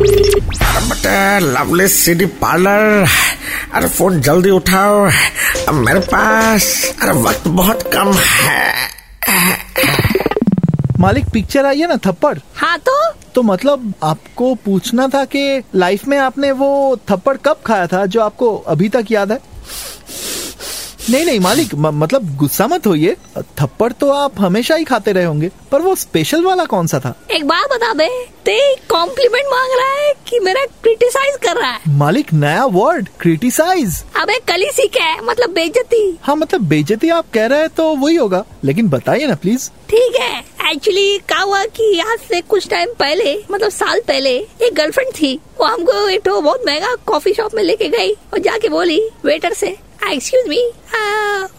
अरे lovely city parlour अरे phone जल्दी उठाओ। अब मेरे पास अरे वक्त बहुत कम है। मालिक पिक्चर आई है ना थप्पड़? हाँ तो? तो मतलब आपको पूछना था कि लाइफ में आपने वो थप्पड़ कब खाया था जो आपको अभी तक याद है? नहीं नहीं मालिक म, मतलब गुस्सा मत होइए। थप्पड़ तो आप हमेशा ही खाते रहे होंगे पर वो स्पेशल वाला कौन सा था? एक बात बता बे ते कॉम्प्लीमेंट मांग रहा है कि मेरा क्रिटिसाइज कर रहा है। मालिक नया वर्ड क्रिटिसाइज अबे कल ही सीखा है मतलब बेजती हाँ मतलब बेजती आप कह रहे हैं तो वही होगा लेकिन बताइए ना प्लीज़ ठीक है एक्चुअली क्या हुआ कि आज से कुछ टाइम पहले मतलब साल पहले एक गर्लफ्रेंड थी वो हमको एक तो बहुत महँगा कॉफ़ी शॉप में लेके गई और जाके बोली वेटर से excuse me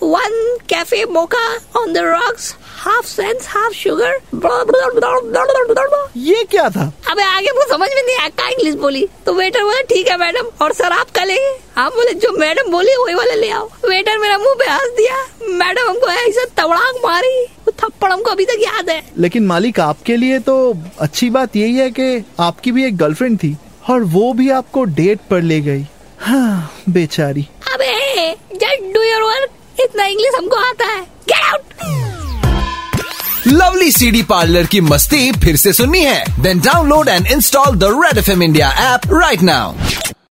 one cafe mocha on the rocks half sense half sugar ये क्या था? अबे आगे वो समझ में नहीं आया क्या इंग्लिश बोली। तो वेटर बोला ठीक है मैडम और सर आप का लेंगे हम बोले जो मैडम बोली वही वाला ले आओ। वेटर मेरा मुँह पे हंस दिया। मैडम हमको ऐसे तवड़ाक मारी। थप्पड़ हमको अभी तक याद है। लेकिन मालिक आपके लिए तो अच्छी बात यही है कि आपकी भी एक गर्लफ्रेंड थी और वो भी आपको डेट पर ले गई। हाँ बेचारी। डू योर वर्क इतना इंग्लिश हमको आता है. Get out lovely city parlour की मस्ती फिर से सुननी है. Then download and install the Red F M India app right now